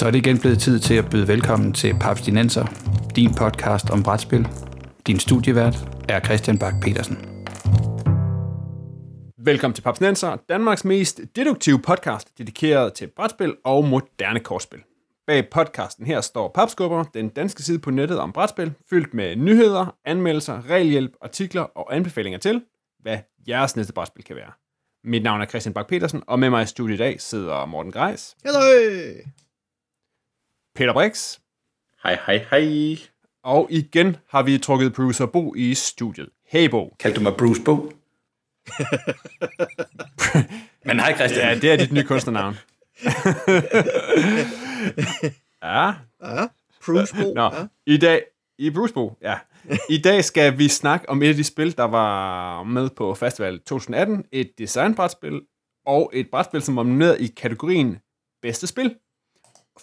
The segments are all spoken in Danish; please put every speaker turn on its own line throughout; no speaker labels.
Så er det igen blevet tid til at byde velkommen til Papstinenser, din podcast om brætspil. Din studievært er Christian Bak petersen
Velkommen til Papstinenser, Danmarks mest deduktive podcast, dedikeret til brætspil og moderne kortspil. Bag podcasten her står Papskubber, den danske side på nettet om brætspil, fyldt med nyheder, anmeldelser, regelhjælp, artikler og anbefalinger til, hvad jeres næste brætspil kan være. Mit navn er Christian Bak petersen og med mig i studiet i dag sidder Morten Greis.
Hello!
Peter Brix.
Hej, hej, hej.
Og igen har vi trukket producer Bo i studiet. Hey Bo.
Kaldte du mig Bruce Bo? Men hej Christian.
Ja, det er dit nye kunstnernavn. ja.
Ja, Bruce Bo.
Nå,
Ja.
i dag, i Bruce Bo, ja. I dag skal vi snakke om et af de spil, der var med på Festival 2018. Et designbrætspil og et brætspil, som var nomineret i kategorien bedste spil.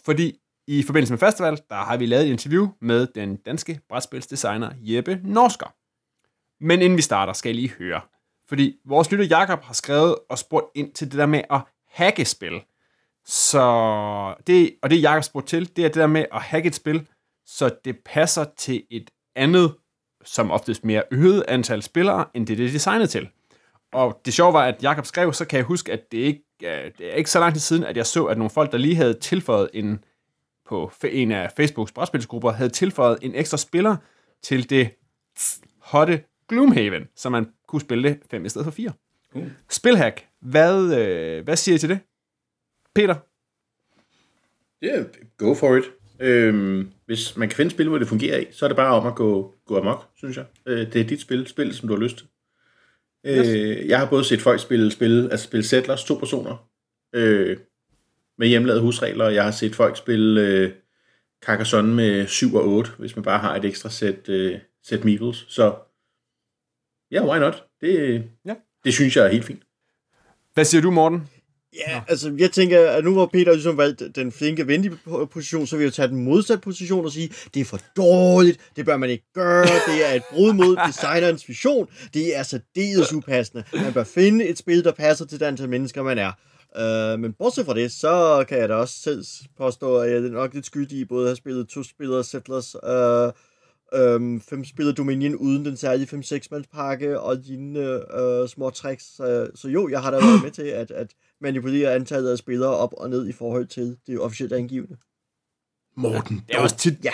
Fordi i forbindelse med festival, der har vi lavet et interview med den danske brætspilsdesigner Jeppe Norsker. Men inden vi starter, skal jeg lige høre. Fordi vores lytter Jakob har skrevet og spurgt ind til det der med at hacke spil. Så det, og det Jakob spurgte til, det er det der med at hacke et spil, så det passer til et andet, som oftest mere øget antal spillere, end det, det er designet til. Og det sjove var, at Jakob skrev, så kan jeg huske, at det ikke, øh, det er ikke så lang tid siden, at jeg så, at nogle folk, der lige havde tilføjet en, på en af Facebooks brætspilsgrupper, havde tilføjet en ekstra spiller til det hotte Gloomhaven, så man kunne spille det 5 i stedet for 4.
Uh.
Spilhack, hvad, øh, hvad siger I til det? Peter?
Ja, yeah, go for it. Øhm, hvis man kan finde spil, hvor det fungerer i, så er det bare om at gå, gå amok, synes jeg. Øh, det er dit spil, spil som du har lyst til. Øh, jeg har både set folk spille spil, altså spille Settlers, to personer, øh, med hjemlavede husregler, og jeg har set folk spille øh, Carcassonne med 7 og 8, hvis man bare har et ekstra sæt, øh, sæt Meeples. Så ja, yeah, why not? Det,
Ja.
det synes jeg er helt fint.
Hvad siger du, Morten?
Ja, altså jeg tænker, at nu hvor Peter ligesom valgt den flinke venlige po- position, så vil jeg jo tage den modsatte position og sige, det er for dårligt, det bør man ikke gøre, det er et brud mod designerens vision, det er særdeles upassende. Man bør finde et spil, der passer til det antal mennesker, man er. Uh, men bortset fra det, så kan jeg da også selv påstå, at jeg er nok lidt skyldig i både at have spillet to spillere Settlers, uh, øhm, fem spiller Dominion uden den særlige 5-6 mands pakke og lignende øh, små tricks. Så, så jo, jeg har da været med til at, at manipulere antallet af spillere op og ned i forhold til det officielt angivende.
Morten,
Det er også tit,
Ja.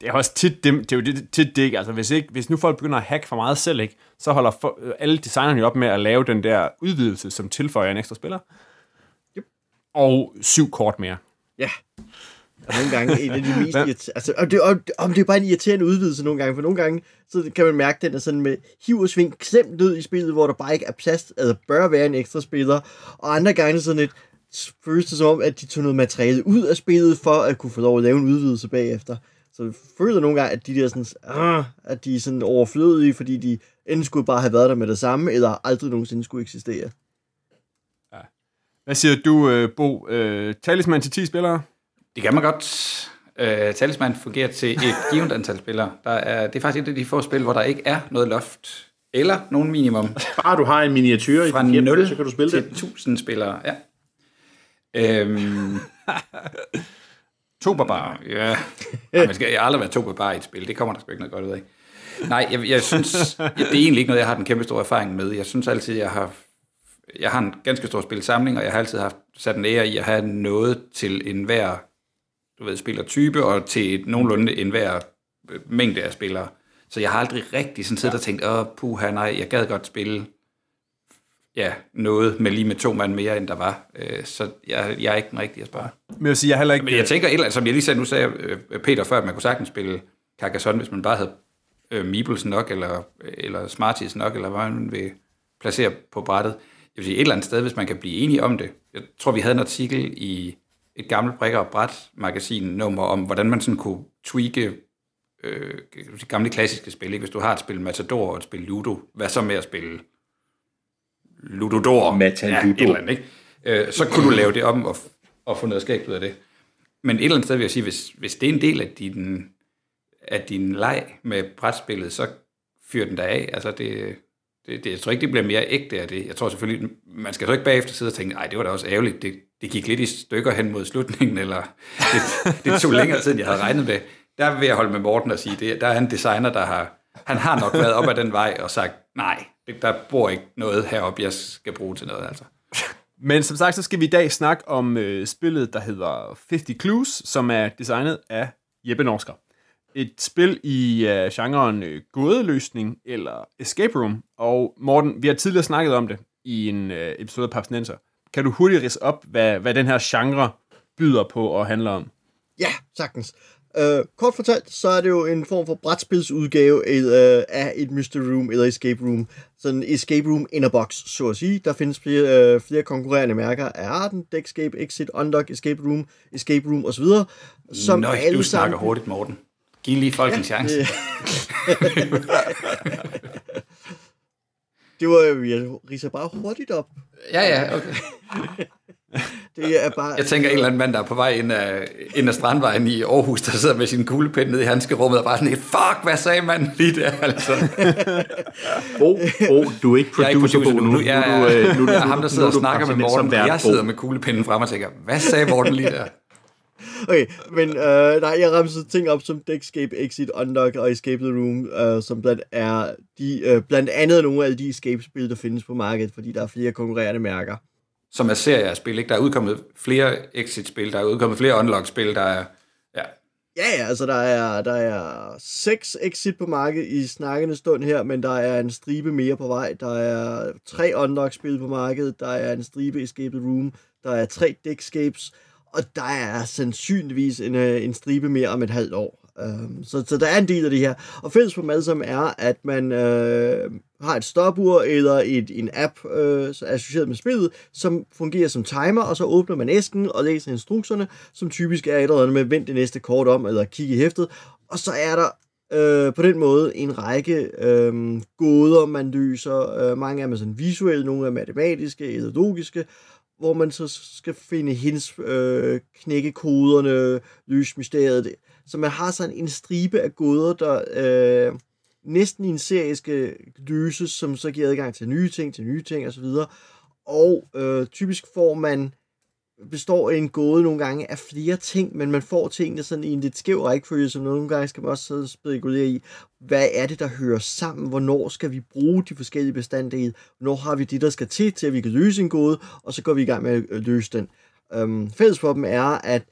det er også tit det, det er jo det, tit det, ikke? Altså, hvis, ikke, hvis nu folk begynder at hacke for meget selv, ikke, så holder for, alle designerne jo op med at lave den der udvidelse, som tilføjer en ekstra spiller. Og syv kort mere.
Ja. Og nogle gange en af de mest irriterende... Altså, om, det, om, om det er bare en irriterende udvidelse nogle gange, for nogle gange så kan man mærke, at den er sådan med hiv og sving klemt ned i spillet, hvor der bare ikke er plads, altså bør være en ekstra spiller, og andre gange sådan et føles det som om, at de tog noget materiale ud af spillet, for at kunne få lov at lave en udvidelse bagefter. Så jeg føler nogle gange, at de der sådan, ah, at de er sådan overflødige, fordi de enten skulle bare have været der med det samme, eller aldrig nogensinde skulle eksistere.
Hvad siger du, øh, Bo? Øh, talisman til 10 spillere?
Det kan man godt. Øh, talisman fungerer til et givet antal spillere. Der er, det er faktisk et af de få spil, hvor der ikke er noget loft eller nogen minimum
Bare du har en miniatyr i
fra
dit hjem,
0
så kan du spille
til
det.
1000 spillere. Ja. Øhm,
To barbarer.
ja. Ej, Man skal aldrig være to barbarer i et spil. Det kommer der sgu ikke noget godt ud af. Nej, jeg, jeg synes, det er egentlig ikke noget, jeg har den kæmpe store erfaring med. Jeg synes altid, jeg har, jeg har en ganske stor spilsamling, og jeg har altid haft sat en ære i at have noget til enhver du ved, spillertype, og til et nogenlunde enhver øh, mængde af spillere. Så jeg har aldrig rigtig sådan siddet og tænkt, åh, puha, nej, jeg gad godt spille ja, noget med lige med to mand mere, end der var. Øh, Så jeg, jeg er ikke den rigtige at spørge.
Men jeg sige, jeg har heller ikke...
Men jeg tænker, et eller andet, som jeg lige sagde, nu sagde øh, Peter før, at man kunne sagtens spille Carcassonne, hvis man bare havde øh, Meebles nok, eller, eller Smarties nok, eller hvad man vil placere på brættet. Jeg vil sige, et eller andet sted, hvis man kan blive enige om det. Jeg tror, vi havde en artikel i et gammelt brikker og bræt magasin nummer om, hvordan man sådan kunne tweake øh, de gamle klassiske spil. Ikke? Hvis du har et spil Matador og et spil Ludo, hvad så med at spille Ludodor?
Matador.
Ja, et eller andet, ikke? Øh, så kunne du lave det om og, og få noget skægt ud af det. Men et eller andet sted vil jeg sige, hvis, hvis det er en del af din, af din leg med brætspillet, så fyr den der af. Altså det, det, det, jeg tror ikke, det bliver mere ægte af det. Jeg tror selvfølgelig, man skal så ikke bagefter sidde og tænke, nej, det var da også ærgerligt, det, det gik lidt i stykker hen mod slutningen, eller det, det tog længere tid, end jeg havde regnet med. Der vil jeg holde med Morten og sige, det, der er en designer, der har, han har nok været op ad den vej og sagt, nej, der bor ikke noget heroppe, jeg skal bruge til noget, altså.
Men som sagt, så skal vi i dag snakke om øh, spillet, der hedder 50 Clues, som er designet af Jeppe Norsker. Et spil i øh, genren øh, gådeløsning eller escape room. Og Morten, vi har tidligere snakket om det i en øh, episode af Papsnenser. Kan du hurtigt rise op, hvad, hvad den her genre byder på og handler om?
Ja, sagtens. Uh, kort fortalt, så er det jo en form for brætspilsudgave uh, af et mystery room eller escape room. Sådan en escape room in a box, så at sige. Der findes flere, uh, flere konkurrerende mærker af arten. Deckscape, Exit, Unlock, Escape Room, Escape Room osv.
Som Nøj, alle du snakker sammen... hurtigt, Morten. Giv lige folk ja, en chance.
det var jo, jeg riser bare hurtigt op.
Ja, ja, okay.
Det er bare...
Jeg tænker en eller anden mand, der er på vej ind af, ind af Strandvejen i Aarhus, der sidder med sin kuglepen nede i handskerummet og bare sådan, fuck, hvad sagde man lige der, altså.
Bo, Bo, du er ikke producer, jeg er ikke producer nu.
nu. Jeg, er, nu, øh, nu, nu, jeg er ham, der sidder og snakker med Morten, og jeg sidder med kuglepinden frem og tænker, hvad sagde Morten lige der?
Okay, men øh, nej, jeg ramte ting op som Deckscape, Exit, Unlock og Escape the Room, øh, som blandt, er de, øh, blandt andet nogle af de escape-spil, der findes på markedet, fordi der er flere konkurrerende mærker
som er serie af spil. Ikke? Der er udkommet flere exit-spil, der er udkommet flere unlock-spil, der er... Ja.
Ja, ja, altså der er, der er seks exit på markedet i snakkende stund her, men der er en stribe mere på vej. Der er tre unlock-spil på markedet, der er en stribe Escape Room, der er tre Deckscapes, og der er sandsynligvis en, øh, en stribe mere om et halvt år. Um, så, så der er en del af det her. Og fælles for dem alle er, at man øh, har et stopur eller et, en app øh, associeret med spillet, som fungerer som timer, og så åbner man æsken og læser instruktionerne, som typisk er et eller andet med, vent det næste kort om, eller kig i hæftet. Og så er der øh, på den måde en række øh, gåder, man løser. Øh, mange af dem er sådan visuelle, nogle er matematiske eller logiske, hvor man så skal finde hendes øh, knække koderne, løse mysteriet. Så man har sådan en stribe af gåder, der øh, næsten i en serie skal løses, som så giver adgang til nye ting, til nye ting osv. Og øh, typisk får man består en gåde nogle gange af flere ting, men man får tingene sådan i en lidt skæv rækkefølge, som nogle gange skal man også sidde og spekulere i, hvad er det, der hører sammen, hvornår skal vi bruge de forskellige bestanddele, hvornår har vi det, der skal til, til at vi kan løse en gåde, og så går vi i gang med at løse den. Øhm, fælles for dem er, at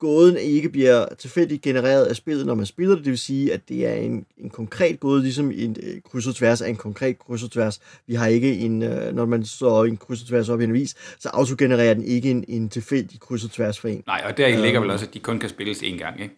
gåden ikke bliver tilfældigt genereret af spillet, når man spiller det. Det vil sige, at det er en, en konkret gåde, ligesom en øh, kryds og tværs af en konkret kryds og tværs. Vi har ikke en, øh, når man så en kryds og tværs op i en vis, så autogenererer den ikke en, en tilfældig kryds og tværs for en.
Nej, og der øh, ligger vel også, at de kun kan spilles én gang, ikke?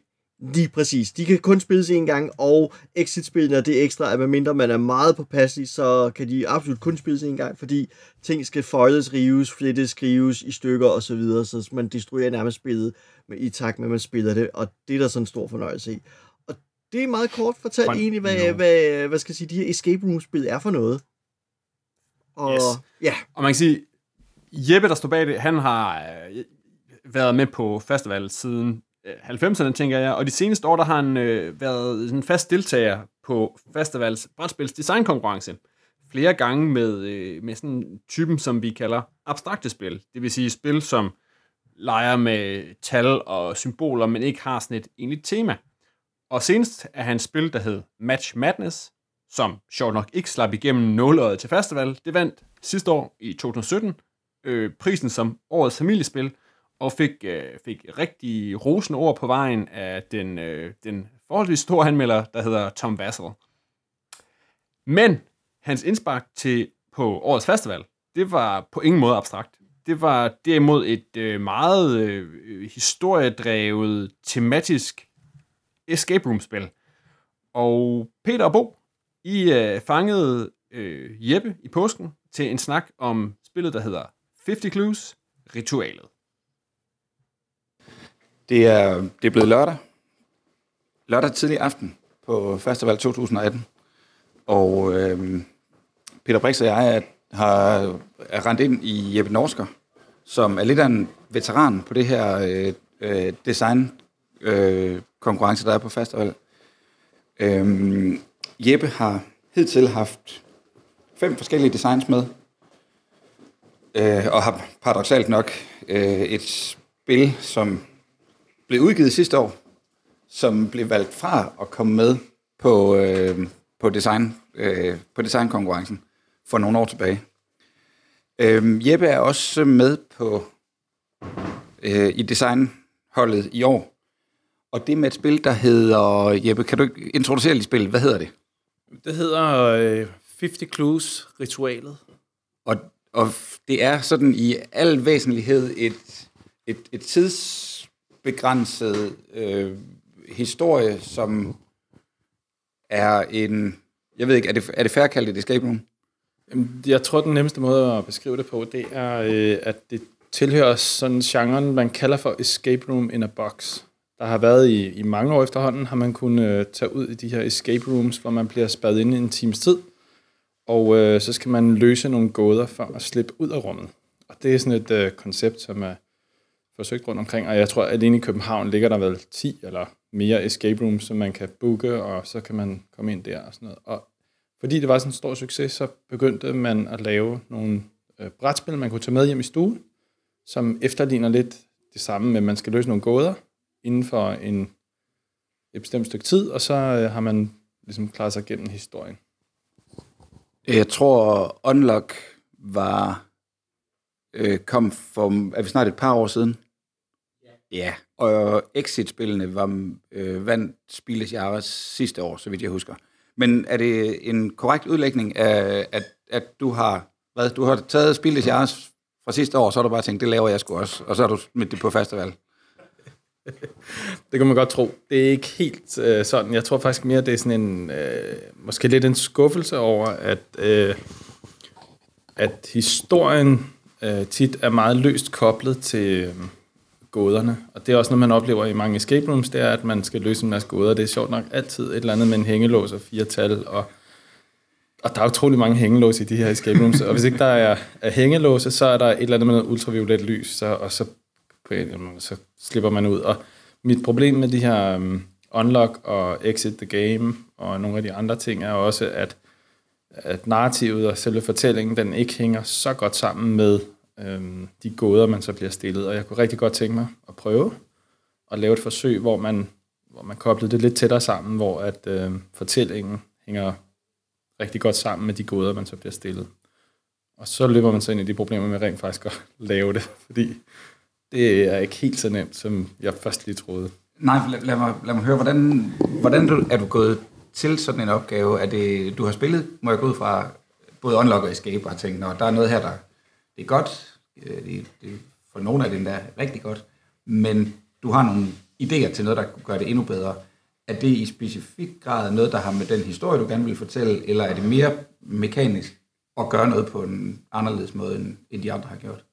Lige præcis. De kan kun spilles en gang, og exit-spillene er det ekstra, at medmindre man er meget påpasselig, så kan de absolut kun spilles en gang, fordi ting skal foildes, rives, flettes, skrives i stykker osv., så, videre, så man destruerer nærmest spillet med, i takt med, at man spiller det, og det er der sådan en stor fornøjelse i. Og det er meget kort fortalt Fun, egentlig, hvad, no. hvad, hvad skal jeg sige, de her escape room-spil er for noget.
Og, yes. ja. og man kan sige, Jeppe, der står bag det, han har øh, været med på festival siden 90'erne, øh, tænker jeg, og de seneste år, der har han øh, været en fast deltager på festivals brætspils designkonkurrence. Flere gange med, øh, med sådan typen, som vi kalder abstrakte spil. Det vil sige spil, som leger med tal og symboler, men ikke har sådan et egentligt tema. Og senest er han spil, der hed Match Madness, som sjovt nok ikke slap igennem nåløjet til festival. Det vandt sidste år i 2017 øh, prisen som årets familiespil, og fik, øh, fik rigtig rosende ord på vejen af den, øh, den forholdsvis store anmelder, der hedder Tom Vassell. Men hans indspark til på årets festival, det var på ingen måde abstrakt. Det var derimod et øh, meget øh, historiedrevet, tematisk escape room-spil. Og Peter og Bo, I øh, fangede øh, Jeppe i påsken til en snak om spillet, der hedder 50 Clues, Ritualet.
Det er, det er blevet lørdag. Lørdag tidlig aften på Festival 2018. Og øh, Peter Brix og jeg er har er rent ind i Jeppe Norsker, som er lidt af en veteran på det her øh, øh, design øh, konkurrence, der er på festival. Øhm, Jeppe har hidtil haft fem forskellige designs med. øh, og har paradoxalt nok øh, et spil, som blev udgivet sidste år, som blev valgt fra at komme med på, øh, på, design, øh, på designkonkurrencen for nogle år tilbage. Øh, Jeppe er også med på øh, i designholdet i år, og det er med et spil, der hedder... Jeppe, kan du introducere lige spillet? Hvad hedder det?
Det hedder øh, 50 Clues Ritualet.
Og, og det er sådan i al væsentlighed et, et, et tidsbegrænset øh, historie, som er en... Jeg ved ikke, er det, er det færre kaldt et escape room?
Jeg tror, den nemmeste måde at beskrive det på, det er, øh, at det tilhører sådan genren, man kalder for escape room in a box. Der har været i, i mange år efterhånden, har man kunnet øh, tage ud i de her escape rooms, hvor man bliver spadet ind i en times tid, og øh, så skal man løse nogle gåder for at slippe ud af rummet. Og det er sådan et øh, koncept, som er forsøgt rundt omkring, og jeg tror, at alene i København ligger der vel 10 eller mere escape rooms, som man kan booke, og så kan man komme ind der og sådan noget. Og fordi det var sådan en stor succes, så begyndte man at lave nogle øh, brætspil, man kunne tage med hjem i stuen, som efterligner lidt det samme med, at man skal løse nogle gåder inden for en, et bestemt stykke tid, og så øh, har man ligesom klaret sig gennem historien.
Jeg tror, Unlock var øh, kom for, er vi snart et par år siden? Ja. ja. Og Exit-spillene var øh, vandt Spilles Jares sidste år, så vidt jeg husker. Men er det en korrekt udlægning af, at, at du har hvad, du har taget Spilles Jares fra sidste år, så har du bare tænkt, det laver jeg sgu også, og så har du smidt det på festival.
Det kan man godt tro. Det er ikke helt øh, sådan. Jeg tror faktisk mere, det er sådan en, øh, måske lidt en skuffelse over, at, øh, at historien øh, tit er meget løst koblet til øh, gåderne. Og det er også noget, man oplever i mange escape rooms, det er, at man skal løse en masse gåder. Det er sjovt nok altid et eller andet med en hængelås og fire tal, og, og der er utrolig mange hængelås i de her escape rooms, og hvis ikke der er, er hængelåse, så er der et eller andet med noget ultraviolet lys, så, og så, på en eller anden måde, så slipper man ud. Og mit problem med de her um, unlock og exit the game og nogle af de andre ting er også, at, at narrativet og selve fortællingen, den ikke hænger så godt sammen med øhm, de gåder, man så bliver stillet. Og jeg kunne rigtig godt tænke mig at prøve at lave et forsøg, hvor man, hvor man koblede det lidt tættere sammen, hvor at øh, fortællingen hænger rigtig godt sammen med de gåder, man så bliver stillet. Og så løber man så ind i de problemer med rent faktisk at lave det, fordi det er ikke helt så nemt, som jeg først lige troede.
Nej, lad, lad, mig, lad mig høre, hvordan, hvordan du, er du gået til sådan en opgave? Er det, du har spillet, må jeg gå ud fra, både Unlock og Escape, og tænkt, når der er noget her, der det er godt, Øh, det, det, for nogle af dem der rigtig godt, men du har nogle idéer til noget, der gør det endnu bedre. Er det i specifik grad noget, der har med den historie, du gerne vil fortælle, eller er det mere mekanisk at gøre noget på en anderledes måde, end, end de andre har gjort?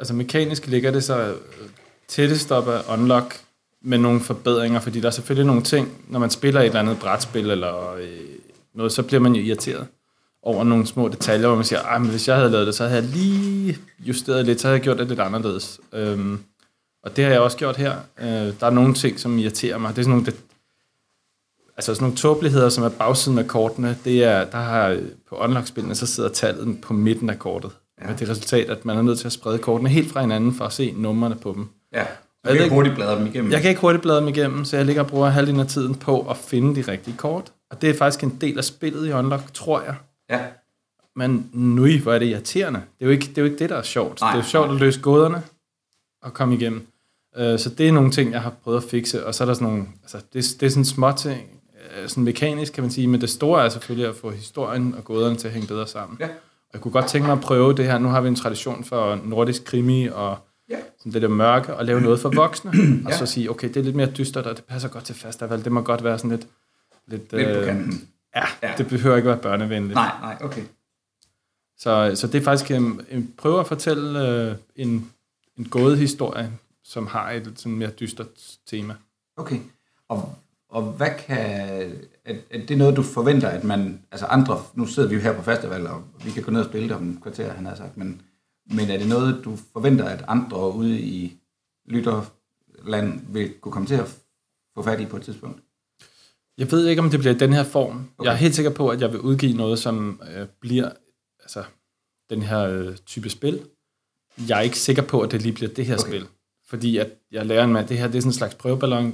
Altså mekanisk ligger det så øh, tættest op af unlock med nogle forbedringer, fordi der er selvfølgelig nogle ting, når man spiller et eller andet brætspil eller øh, noget, så bliver man jo irriteret over nogle små detaljer, hvor man siger, at hvis jeg havde lavet det, så havde jeg lige justeret lidt, så havde jeg gjort det lidt anderledes. Øhm, og det har jeg også gjort her. Øh, der er nogle ting, som irriterer mig. Det er sådan nogle, det, altså sådan nogle tåbeligheder, som er bagsiden af kortene. Det er, der har på unlock-spillene, så sidder tallet på midten af kortet. Ja. Med det resultat, at man er nødt til at sprede kortene helt fra hinanden for at se numrene på dem.
Ja, du kan ikke hurtigt bladre dem igennem.
Jeg kan ikke hurtigt bladre dem igennem, så jeg ligger og bruger halvdelen af tiden på at finde de rigtige kort. Og det er faktisk en del af spillet i Unlock, tror jeg.
Ja.
Men nu hvor er det irriterende. Det er jo ikke det, er jo ikke det der er sjovt.
Nej,
det er jo sjovt at løse gåderne og komme igennem. Uh, så det er nogle ting, jeg har prøvet at fikse. Og så er der sådan nogle... Altså, det, det er sådan små ting. Uh, sådan mekanisk, kan man sige. Men det store er selvfølgelig at få historien og gåderne til at hænge bedre sammen.
Ja.
Og jeg kunne godt tænke mig at prøve det her. Nu har vi en tradition for nordisk krimi og
Ja.
sådan det der mørke, og lave noget for voksne. og så sige, okay, det er lidt mere dystert, og det passer godt til festival. Det må godt være sådan lidt... Lidt,
Lidt på
øh,
kanten.
Ja,
Ja.
det behøver ikke være børnevenligt.
Nej, nej, okay.
Så, så det er faktisk en, en prøve at fortælle øh, en, en gådehistorie, som har et sådan mere dystert tema.
Okay. Og, og hvad kan... Er, er det noget, du forventer, at man... Altså andre... Nu sidder vi jo her på festival, og vi kan gå ned og spille det om et kvarter, han har sagt. Men, men er det noget, du forventer, at andre ude i lytterland vil kunne komme til at få fat i på et tidspunkt?
Jeg ved ikke, om det bliver i den her form. Okay. Jeg er helt sikker på, at jeg vil udgive noget, som øh, bliver... Altså, den her øh, type spil. Jeg er ikke sikker på, at det lige bliver det her okay. spil. Fordi at jeg lærer en mand, det her det er sådan en slags prøveballon.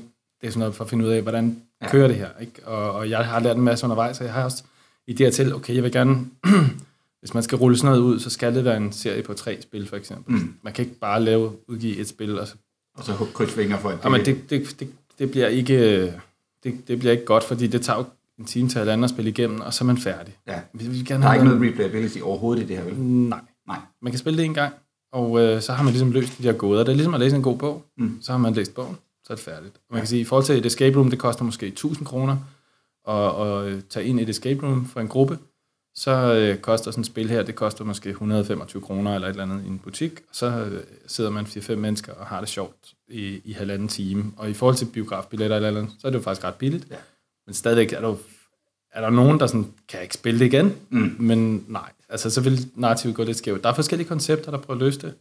Det er sådan noget for at finde ud af, hvordan ja. kører det her. Ikke? Og, og jeg har lært en masse undervejs, og jeg har også idéer til, okay, jeg vil gerne, hvis man skal rulle sådan noget ud, så skal det være en serie på tre spil, for eksempel. Mm. Man kan ikke bare lave, udgive et spil, og så...
Og så krydse fingre for, at
det... Jamen, det, det, det, det, bliver ikke, det, det bliver ikke godt, fordi det tager jo en time til at spille igennem, og så er man færdig.
Ja. Vi vil gerne der er ikke noget replayability overhovedet i det her, vel?
Nej.
Nej.
Man kan spille det en gang, og øh, så har man ligesom løst de der gåder. Det er ligesom at læse en god bog. Mm. Så har man læst bogen, så er det færdigt. Og man kan sige, i forhold til et escape room, det koster måske 1000 kroner at, at tage ind i et escape room for en gruppe. Så øh, koster sådan et spil her, det koster måske 125 kroner eller et eller andet i en butik. Og så øh, sidder man 4-5 mennesker og har det sjovt i, i halvanden time. Og i forhold til biografbilletter eller andet, så er det jo faktisk ret billigt. Ja. Men stadigvæk er der er der nogen, der sådan, kan ikke spille det igen? Mm. Men nej, altså så vil narrativet gå lidt skævt. Der er forskellige koncepter, der prøver at løse det.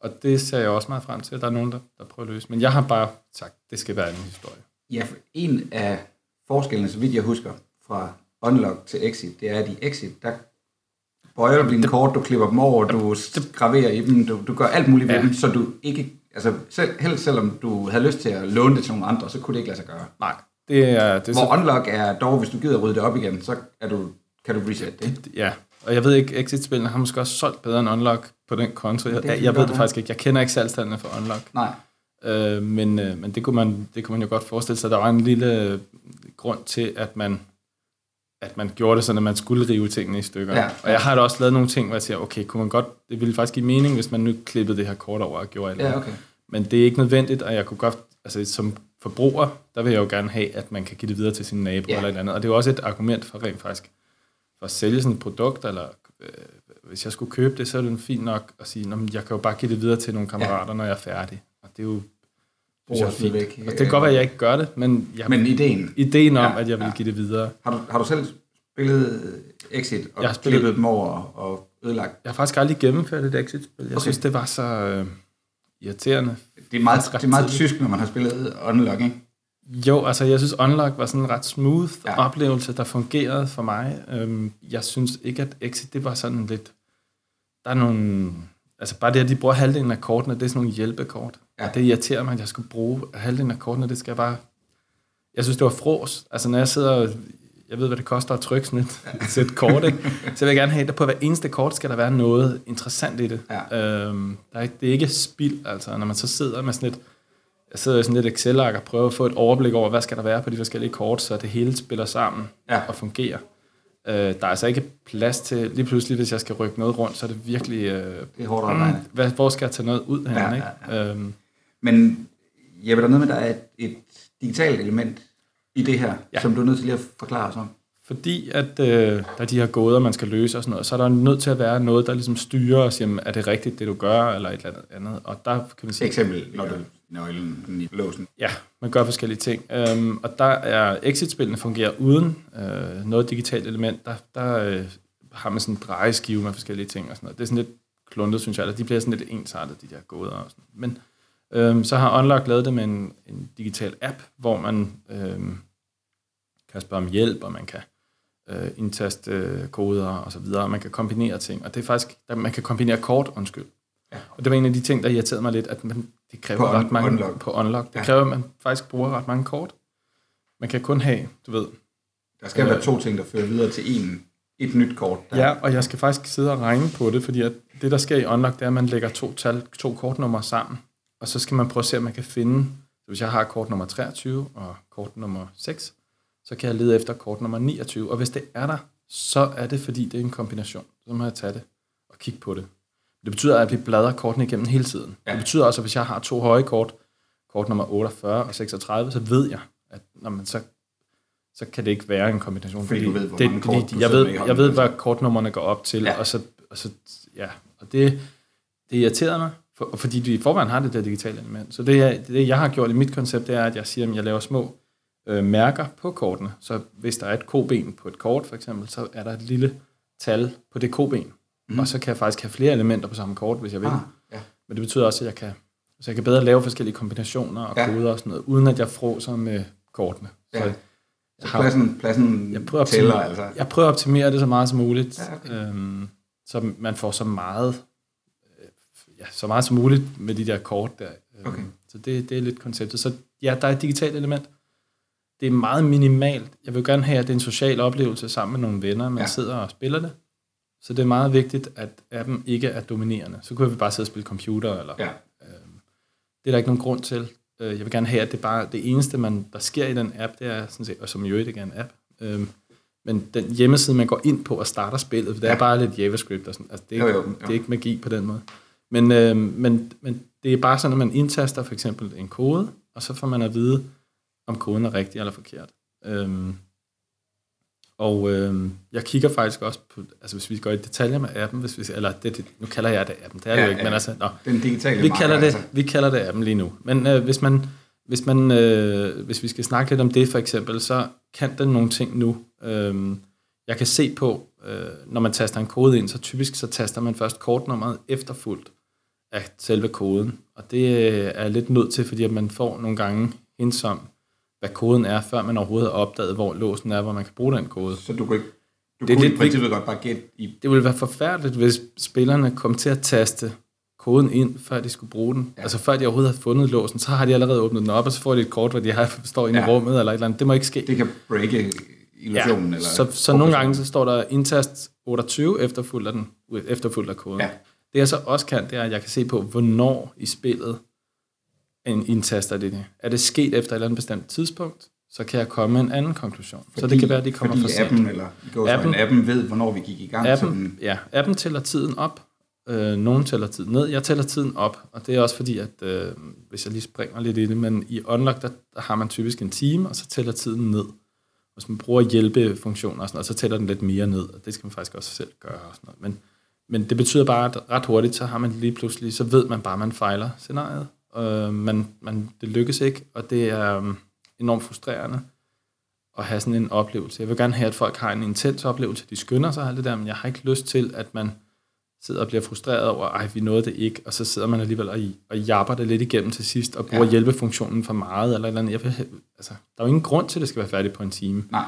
Og det ser jeg også meget frem til, at der er nogen, der, der prøver at løse. Men jeg har bare sagt, det skal være en historie.
Ja, for en af forskellene, så vidt jeg husker, fra Unlock til Exit, det er, at i Exit, der bøjer du dine kort, du klipper dem over, du graverer i dem, du, du gør alt muligt ja. ved dem, så du ikke, altså selv, helst selvom du havde lyst til at låne det til nogle andre, så kunne det ikke lade sig gøre.
Nej, det er... Det er
Hvor så... Unlock er dog, hvis du gider rydde det op igen, så er du, kan du reset det.
Ja, og jeg ved ikke, Exit-spillene har måske også solgt bedre end Unlock på den konto. Jeg, jeg, jeg ved det faktisk ikke. Jeg kender ikke salgstallene for Unlock.
Nej.
Øh, men øh, men det, kunne man, det kunne man jo godt forestille sig. Der var en lille grund til, at man at man gjorde det sådan, at man skulle rive tingene i stykker. Ja. Og jeg har da også lavet nogle ting, hvor jeg siger, okay, kunne man godt, det ville faktisk give mening, hvis man nu klippede det her kort over og gjorde alt
ja, okay.
Men det er ikke nødvendigt, og jeg kunne godt, altså som forbruger, der vil jeg jo gerne have, at man kan give det videre til sine naboer ja. eller et andet. Og det er jo også et argument for rent faktisk, for at sælge sådan et produkt, eller øh, hvis jeg skulle købe det, så er det fint nok at sige, jeg kan jo bare give det videre til nogle kammerater, ja. når jeg er færdig. Og det er jo synes jeg er fint. Væk. Og det kan godt være, at jeg ikke gør det, men, jeg,
men ideen.
ideen om, ja, at jeg vil ja. give det videre.
Har du, har du selv spillet Exit og jeg har spillet, klippet dem over og ødelagt?
Jeg har faktisk aldrig gennemført et Exit-spil. Jeg okay. synes, det var så øh, irriterende.
Det er meget, det er meget tysk, når man har spillet Unlock, ikke?
Jo, altså jeg synes Unlock var sådan en ret smooth ja. oplevelse, der fungerede for mig. Øhm, jeg synes ikke, at Exit, det var sådan lidt... Der er nogle... Altså bare det, at de bruger halvdelen af kortene, det er sådan nogle hjælpekort. Ja. Og det irriterer mig, at jeg skulle bruge halvdelen af kortene, det skal jeg bare... Jeg synes, det var fros. Altså når jeg sidder jeg ved, hvad det koster at trykke sådan et, et sæt kort, ikke? så vil jeg gerne have, at på hver eneste kort skal der være noget interessant i det. Ja. Øhm, der er ikke, det er ikke spild, altså når man så sidder med sådan et, jeg sidder i sådan et Excel-ark og prøver at få et overblik over, hvad skal der være på de forskellige kort, så det hele spiller sammen ja. og fungerer. Øh, der er altså ikke plads til, lige pludselig, hvis jeg skal rykke noget rundt, så er det virkelig... Øh, det
er hårdt arbejde. Mm,
hvad, hvor skal jeg tage noget ud her? Ja, ikke? Ja, ja. Øhm,
Men jeg vil der noget med, der er et, et digitalt element i det her, ja. som du er nødt til lige at forklare os om?
Fordi at øh, der er de her gåder, man skal løse og sådan noget, så er der nødt til at være noget, der ligesom styrer os, jamen, er det rigtigt, det du gør, eller et eller andet. Og der kan man sige...
Eksempel, når du nøglen i låsen.
Ja, man gør forskellige ting. Øhm, og der er exit-spillene fungerer uden øh, noget digitalt element. Der, der øh, har man sådan en drejeskive med forskellige ting og sådan noget. Det er sådan lidt kluntet, synes jeg, eller de bliver sådan lidt ensartet, de der gåder og sådan Men øhm, så har Unlock lavet det med en, en digital app, hvor man øhm, kan spørge om hjælp, og man kan øh, indtaste øh, koder og så videre. Man kan kombinere ting, og det er faktisk, man kan kombinere kort, undskyld. Ja. Og det var en af de ting, der irriterede mig lidt, at man, det kræver på ret mange unlock. på unlock. Det ja. kræver, at man faktisk bruger ret mange kort. Man kan kun have, du ved...
Der skal øh, være to ting, der fører videre til en, et nyt kort.
Der. Ja, og jeg skal faktisk sidde og regne på det, fordi at det, der sker i unlock, det er, at man lægger to, tal, to kortnumre sammen, og så skal man prøve at se, om man kan finde... Hvis jeg har kort nummer 23 og kort nummer 6, så kan jeg lede efter kort nummer 29. Og hvis det er der, så er det, fordi det er en kombination. Så må jeg tage det og kigge på det. Det betyder, at vi bladrer kortene igennem hele tiden. Ja. Det betyder også, at hvis jeg har to høje kort, kort nummer 48 og 36, så ved jeg, at når man så, så kan det ikke være en kombination.
Fordi, fordi du ved, hvor det, mange kort
fordi, jeg ved, jeg ved, hvad kortnummerne går op til, ja. og så, og så ja, og det, det irriterer mig, for, fordi vi i forvejen har det der digitale element. Så det, det, jeg har gjort i mit koncept, det er, at jeg siger, at jeg laver små øh, mærker på kortene. Så hvis der er et koben på et kort, for eksempel, så er der et lille tal på det koben. Mm. Og så kan jeg faktisk have flere elementer på samme kort, hvis jeg vil. Ah, ja. Men det betyder også, at jeg kan, så jeg kan bedre lave forskellige kombinationer og ja. koder og sådan noget, uden at jeg fråser med kortene.
Ja. Så, så har, pladsen, pladsen
jeg prøver, tæller, altså. jeg prøver at optimere det så meget som muligt. Ja, okay. øhm, så man får så meget, ja, så meget som muligt med de der kort der. Øh,
Okay.
Så det, det er lidt konceptet. Så ja, der er et digitalt element. Det er meget minimalt. Jeg vil gerne have, at det er en social oplevelse sammen med nogle venner, man
Ja.
sidder og spiller det. Så det er meget vigtigt, at appen ikke er dominerende. Så kunne vi bare sidde og spille computer, eller
Ja.
det er der ikke nogen grund til. Øh, Jeg vil gerne have, at det bare det eneste, man, der sker i den app, det er sådan set, og som jo ikke er en app, øhm, men den hjemmeside, man går ind på og starter spillet, for det
Ja.
er bare lidt JavaScript og sådan, altså det er,
Jo, jo, jo.
det er ikke magi på den måde. Men, øhm, men, men det er bare sådan, at man indtaster for eksempel en kode, og så får man at vide, om koden er rigtig eller forkert. Øhm, og øhm, jeg kigger faktisk også på, altså hvis vi går i detaljer med appen, hvis vi, eller det, det, nu kalder jeg det appen, det er det
Ja,
jo ikke,
ja.
men altså, nå,
Den digitale
vi
marker,
kalder, det,
altså.
vi kalder det appen lige nu. Men øh, hvis, man, hvis, man, øh, hvis vi skal snakke lidt om det for eksempel, så kan den nogle ting nu. Øh, jeg kan se på, øh, når man taster en kode ind, så typisk så taster man først kortnummeret efterfulgt af selve koden. Og det øh, er lidt nødt til, fordi at man får nogle gange hints om, hvad koden er, før man overhovedet har opdaget, hvor låsen er, hvor man kan bruge den kode.
Så du kunne ikke... Du
Det er
kunne
lidt
i princippet godt bare gætte i...
Det ville være forfærdeligt, hvis spillerne kom til at taste koden ind, før de skulle bruge den.
Ja.
Ja. Altså før de overhovedet har fundet låsen, så har de allerede åbnet den op, og så får de et kort, hvor de har, står inde ja.
Ja.
i rummet, eller et eller andet. Det må ikke ske.
Det kan breake illusionen. eller
så, så nogle gange så står der indtast 28 efterfulgt af, den, efterfulgt af koden.
Ja.
Det jeg så også kan, det er, at jeg kan se på, hvornår i spillet en indtaster det. Er det sket efter et eller andet bestemt tidspunkt, så kan jeg komme med en anden konklusion. Fordi, så det kan være, at de kommer for sent.
appen, eller går appen,
Appen-
ved, hvornår vi gik i gang.
Appen, ja, appen tæller tiden op. Øh, nogen tæller tiden ned. Jeg tæller tiden op, og det er også fordi, at øh, hvis jeg lige springer lidt i det, men i Unlock, der, der har man typisk en time, og så tæller tiden ned. Hvis man bruger hjælpefunktioner og sådan noget, så tæller den lidt mere ned, og det skal man faktisk også selv gøre. Og sådan noget. Men, men det betyder bare, at ret hurtigt, så har man lige pludselig, så ved man bare, at man fejler scenariet. Øh, man, man, det lykkes ikke, og det er øh, enormt frustrerende at have sådan en oplevelse. Jeg vil gerne have, at folk har en intens oplevelse. De skynder sig alt det der, men jeg har ikke lyst til, at man sidder og bliver frustreret over, ej, vi nåede det ikke, og så sidder man alligevel og, og japper det lidt igennem til sidst, og bruger
Ja.
hjælpefunktionen for meget, eller eller andet. Jeg vil, altså, der er jo ingen grund til, at det skal være færdigt på en time.
nej,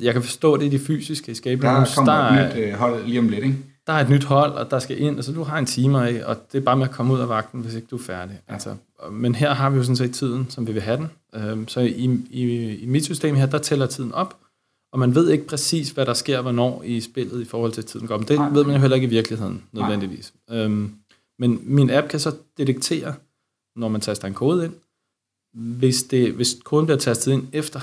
Jeg kan forstå det i de fysiske escape
der
rooms.
kommer
Der,
et nyt øh, hold lige om lidt, ikke?
Der er et nyt hold, og der skal ind, og så du har en time af, og det er bare med at komme ud af vagten, hvis ikke du er færdig.
Ja.
Altså, men her har vi jo sådan set tiden, som vi vil have den. Øhm, Så i, i, i mit system her, der tæller tiden op, og man ved ikke præcis, hvad der sker, hvornår i spillet i forhold til tiden går. Men det
Nej.
ved man jo heller ikke i virkeligheden, nødvendigvis. Øhm, Men min app kan så detektere, når man taster en kode ind, hvis, det, hvis koden bliver tastet ind efter,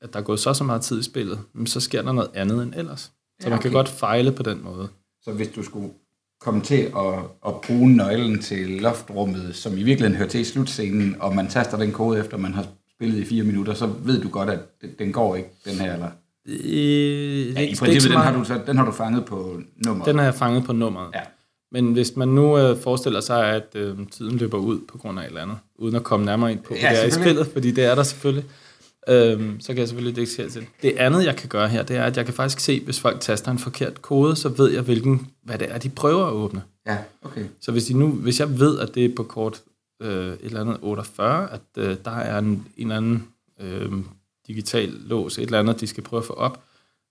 at der er gået så så meget tid i spillet, så sker der noget andet end ellers. Så
Ja,
man kan
okay.
godt fejle på den måde.
Så hvis du skulle komme til at, at bruge nøglen til loftrummet, som i virkeligheden hører til i slutscenen, og man taster den kode efter, man har spillet i fire minutter, så ved du godt, at den går ikke, den her, eller...
Øh,
Ja, I princippet, den har, du, så, den har du fanget på nummeret.
Den har jeg fanget på nummeret.
Ja.
Men hvis man nu øh, forestiller sig, at øh, tiden løber ud på grund af et eller andet, uden at komme nærmere ind på,
Ja,
det er i spillet, fordi det er der selvfølgelig, øh, så kan jeg selvfølgelig detektere til. Det andet, jeg kan gøre her, det er, at jeg kan faktisk se, hvis folk taster en forkert kode, så ved jeg, hvilken, hvad det er, de prøver at åbne.
Ja, okay.
Så hvis, de nu, hvis jeg ved, at det er på kort øh, et eller andet 48, at øh, der er en, en eller anden øh, digital lås, et eller andet, de skal prøve at få op,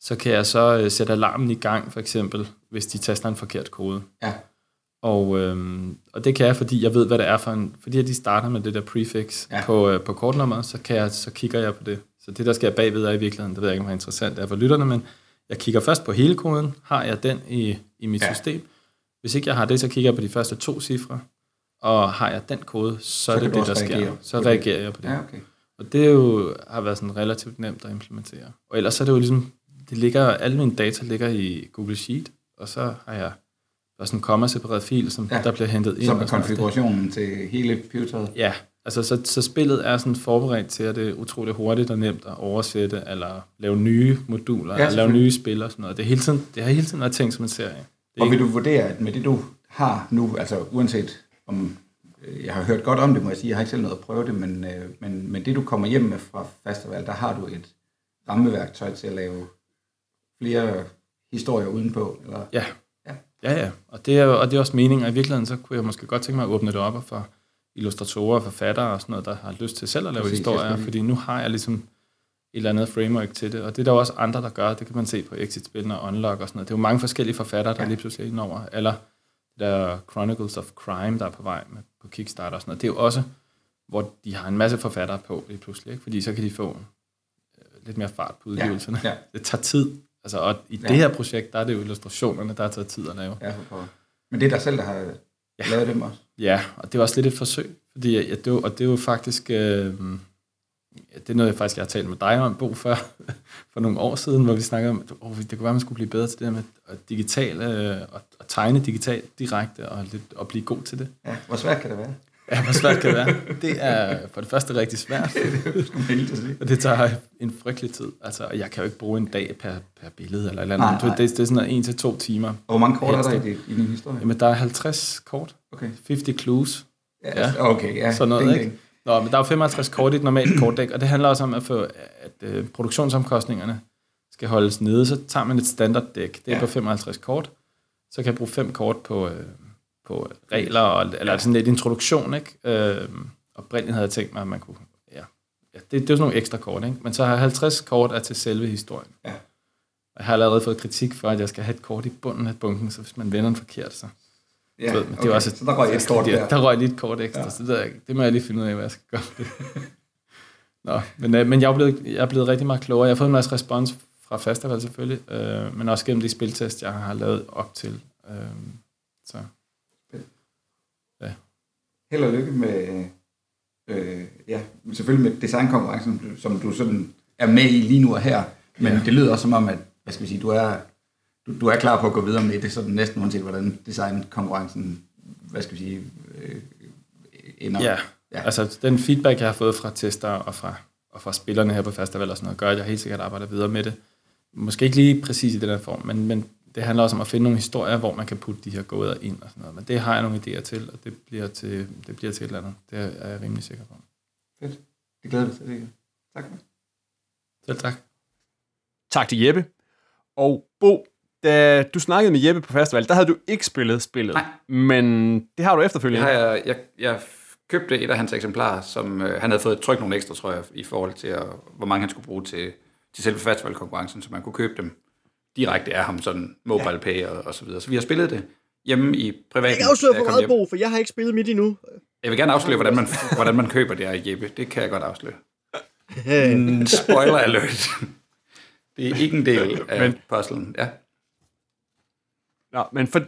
så kan jeg så øh, sætte alarmen i gang, for eksempel, hvis de taster en forkert kode.
Ja.
Og, øhm, og det kan jeg, fordi jeg ved, hvad det er for en... Fordi de starter med det der prefix
Ja.
på, øh, på kortnummeret, så, kan jeg, så kigger jeg på det. Så det, der skal bagved, er i virkeligheden, det ved jeg ikke, interessant det er for lytterne, men jeg kigger først på hele koden. Har jeg den i, i mit
Ja.
system? Hvis ikke jeg har det, så kigger jeg på de første to cifre. Og har jeg den kode, så, så er det det, der sker. Så
på det.
reagerer jeg på det.
Ja, okay.
Og det er jo, har været sådan relativt nemt at implementere. Og ellers er det jo ligesom, det ligger, alle mine data ligger i Google Sheet, og så har jeg der er sådan en komma-separeret fil, som
Ja.
der bliver hentet ind. Sådan noget.
konfigurationen til hele pivetøjet.
Ja, altså så, så spillet er sådan forberedt til, at det er utroligt hurtigt og nemt at oversætte, eller lave nye moduler,
Ja,
eller lave nye spil og sådan noget. Det, er hele tiden, det har hele tiden været tænkt som en serie. Det er
Og vil
ikke,
du vurdere, at med det du har nu, altså uanset om, øh, jeg har hørt godt om det, må jeg sige, jeg har ikke selv noget at prøve det, men, øh, men, men det du kommer hjem med fra festival, der har du et rammeværktøj til at lave flere historier udenpå, eller?
Ja.
Ja.
Ja. Og det, er, og det er også meningen, og i virkeligheden, så kunne jeg måske godt tænke mig at åbne det op for illustratorer og forfattere og sådan noget, der har lyst til selv at lave
Præcis,
historier, fordi nu har jeg ligesom eller andet framework til det. Og det er der også andre, der gør. Det kan man se på Exit-spillene og Unlock og sådan noget. Det er jo mange forskellige forfattere, der ja. lige pludselig er indover. Eller der Chronicles of Crime, der er på vej med, på Kickstarter og sådan noget. Det er jo også, hvor de har en masse forfattere på lige pludselig. Ikke? Fordi så kan de få øh, lidt mere fart på udgivelserne.
Ja, ja.
Det tager tid. Altså, og i ja. det her projekt, der er det jo illustrationerne, der har taget tid at lave.
Ja, for pokker. Men det er dig selv, der har ja. lavet dem også?
Ja, og det er også lidt et forsøg. Fordi, ja, det, jo- og det er jo faktisk... Øh, ja, det er noget, jeg faktisk jeg har talt med dig om, Bo, før, for nogle år siden, hvor vi snakkede om, at oh, det kunne være, man skulle blive bedre til det med at digital, øh, at, at tegne digitalt direkte, og, lidt, og blive god til det.
Ja, hvor svært kan det være?
Ja, hvor svært kan det være? Det er for det første rigtig svært, og det tager en frygtelig tid. Altså, jeg kan jo ikke bruge en dag per, per billede eller eller andet.
Nej, nej.
Det, det er sådan noget en til to timer.
Og hvor mange kort er der i, det, i din historie?
Jamen, der er 50 kort.
Okay.
50 clues.
Ja,
Ja.
okay, ja.
sådan noget,
ding,
ikke?
ding.
Nå, men der er jo 55 kort i et normalt kortdæk, og det handler også om, at, få, at øh, produktionsomkostningerne skal holdes nede. Så tager man et standarddæk, det er
ja.
på 55 kort. Så kan jeg bruge fem kort på, øh, på regler, og, eller sådan lidt introduktion, ikke? Øh, oprindeligt havde jeg tænkt mig, at man kunne... Ja, ja det, det er jo sådan nogle ekstra kort, ikke? Men så har jeg 50 kort er til selve historien.
Ja.
Jeg har allerede fået kritik for, at jeg skal have et kort i bunden af bunken, så hvis man vender den forkert, så...
Ja,
ved, men
okay.
også,
så der røg et kort
det,
der.
Der røg lige et kort ekstra,
Ja.
så det, det må jeg lige finde ud af, hvad jeg skal gøre. med det. Nå, men, øh, men jeg, er blevet, jeg er blevet rigtig meget klogere. Jeg har fået en masse respons fra festival selvfølgelig, øh, men også gennem de spiltest, jeg har lavet op til. Øh, så
Held og lykke med, øh, ja, selvfølgelig med designkonkurrencen, som du- som du sådan er med i lige nu og her. Men ja. det lyder også som om, at hvad skal vi sige, du er, du, du er klar på at gå videre med det, sådan næsten uanset hvordan designkonkurrencen, hvad skal vi sige, øh, ender.
ja,
Ja.
altså den feedback, jeg har fået fra tester og fra, og fra spillerne her på festival og sådan noget, gør, at jeg helt sikkert arbejder videre med det. Måske ikke lige præcis i den her form, men, men det handler også om at finde nogle historier, hvor man kan putte de her gåder ind og sådan noget. Men det har jeg nogle idéer til, og det bliver til, det bliver til et eller andet. Det er jeg rimelig sikker på.
Fedt. Det glæder jeg mig til. Det. Tak.
Selv tak.
Tak til Jeppe. Og Bo, da du snakkede med Jeppe på festival, der havde du ikke spillet spillet.
Nej.
Men det har du efterfølgende.
har jeg, jeg, jeg købte et af hans eksemplarer, som øh, han havde fået trykt nogle ekstra, tror jeg, i forhold til, at, hvor mange han skulle bruge til, til selve festivalkonkurrencen, så man kunne købe dem direkte af ham, sådan mobile ja. pay og, og så videre. Så vi har spillet det hjemme i privat.
Jeg kan afsløre for meget, Bo, for jeg har ikke spillet mit endnu.
Jeg vil gerne afsløre, hvordan man, hvordan man køber det her Jeppe. Det kan jeg godt afsløre. Mm, spoiler alert. Det er ikke en del af
Men-
puzzlen. Ja.
Nå, men for,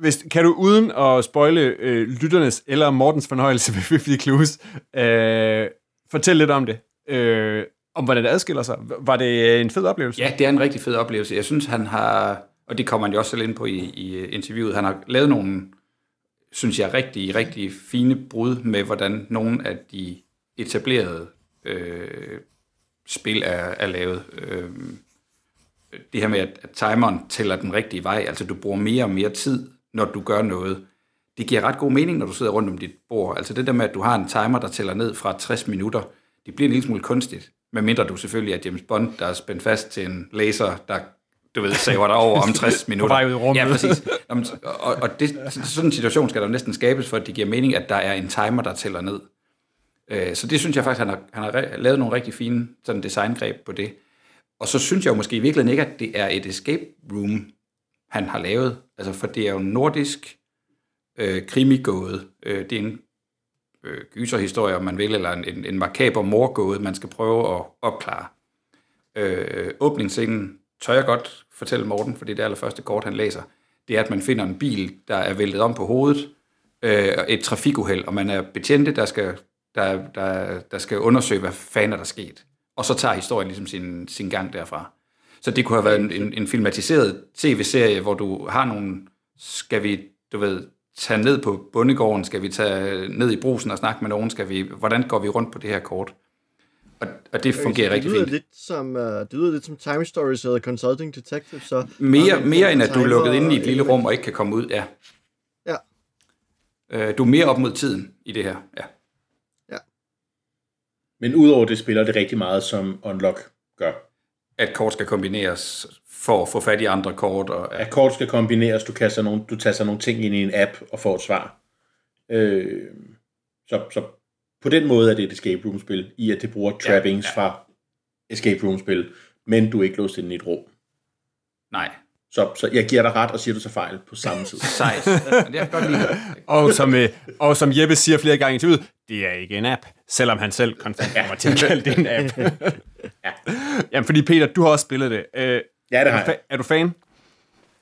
hvis, kan du uden at spoile øh, lytternes eller Mortens fornøjelse ved 50 Clues, øh, fortælle lidt om det? Øh, om hvordan det adskiller sig. Var det øh, en fed oplevelse?
ja, det er en rigtig fed oplevelse. Jeg synes, han har, og det kommer han jo også selv ind på i, i øh, interviewet, han har lavet nogle, synes jeg, rigtig, rigtig fine brud med, hvordan nogle af de etablerede øh, spil er, er lavet. Øh, det her med, at, at timeren tæller den rigtige vej, altså du bruger mere og mere tid, når du gør noget. Det giver ret god mening, når du sidder rundt om dit bord. Altså det der med, at du har en timer, der tæller ned fra 60 minutter, det bliver en lille smule kunstigt. Medmindre du selvfølgelig er James Bond, der er spændt fast til en laser, der du ved, saver dig over om 60 minutter.
vej ud i rummet.
Ja, præcis. Og, og det, sådan en situation skal der næsten skabes, for at det giver mening, at der er en timer, der tæller ned. Øh, Så det synes jeg faktisk, han har, han har lavet nogle rigtig fine sådan designgreb på det. Og så synes jeg jo måske i virkeligheden ikke, at det er et escape room, han har lavet. Altså, for det er jo en nordisk øh, krimigåde. Øh, det er en øh, gyserhistorie, om man vil, eller en, en, en makaber morgåde, man skal prøve at opklare. Øh, åbningsscenen tør jeg godt fortælle Morten, fordi det allerførste kort, han læser, det er, at man finder en bil, der er væltet om på hovedet, øh, et trafikuheld, og man er betjente, der skal, der, der, der skal undersøge, hvad fanden er der sket. Og så tager historien ligesom sin, sin gang derfra. Så det kunne have været en, en, en filmatiseret tv-serie, hvor du har nogle, skal vi, du ved, tage ned på bondegården, skal vi tage ned i brusen og snakke med nogen, skal vi, hvordan går vi rundt på det her kort? Og, og det fungerer rigtig
det lyder
fint.
Lidt som, uh, det lyder lidt som Time Stories eller Consulting Detective, så...
Mere, mere end at du er lukket inde i et lille rum og ikke kan komme ud, ja.
Ja.
Øh, Du er mere op mod tiden i det her, ja.
Men udover det spiller det rigtig meget, som Unlock gør.
At kort skal kombineres for at få fat i andre kort. Og, ja.
At kort skal kombineres, du, kaster nogle, du tager nogle ting ind i en app og får et svar. Øh, så, så på den måde er det et escape room-spil, i at det bruger trappings ja, ja. fra escape room-spil, men du er ikke låst inde i et rum.
Nej,
Så, så jeg giver dig ret og siger, du så fejl på samme tid.
sejt. Det jeg godt lide.
Og som, øh, og som Jeppe siger flere gange i interviewet, det er ikke en app, selvom han selv konstant kommer til at kalde det en app.
Ja.
Jamen, fordi Peter, du har også spillet det. Øh,
Ja, det
er,
har
du
jeg.
er du fan?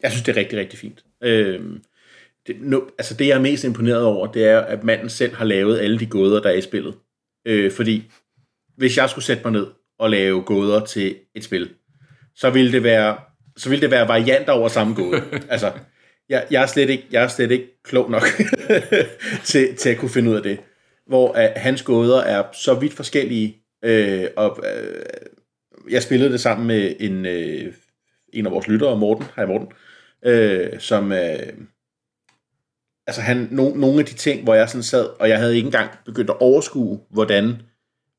Jeg synes, det er rigtig, rigtig fint. Øhm, det, no, altså det, jeg er mest imponeret over, det er, at manden selv har lavet alle de gåder, der er i spillet. Øh, fordi hvis jeg skulle sætte mig ned og lave gåder til et spil, så ville det være, så ville det være varianter over samme gåde. altså, jeg, jeg, er slet ikke, jeg er slet ikke klog nok til, til at kunne finde ud af det. Hvor uh, hans gåder er så vidt forskellige, øh, og øh, jeg spillede det sammen med en, øh, en af vores lyttere, Morten, hej Morten, øh, som, øh, altså han, no, nogle af de ting, hvor jeg sådan sad, og jeg havde ikke engang begyndt at overskue, hvordan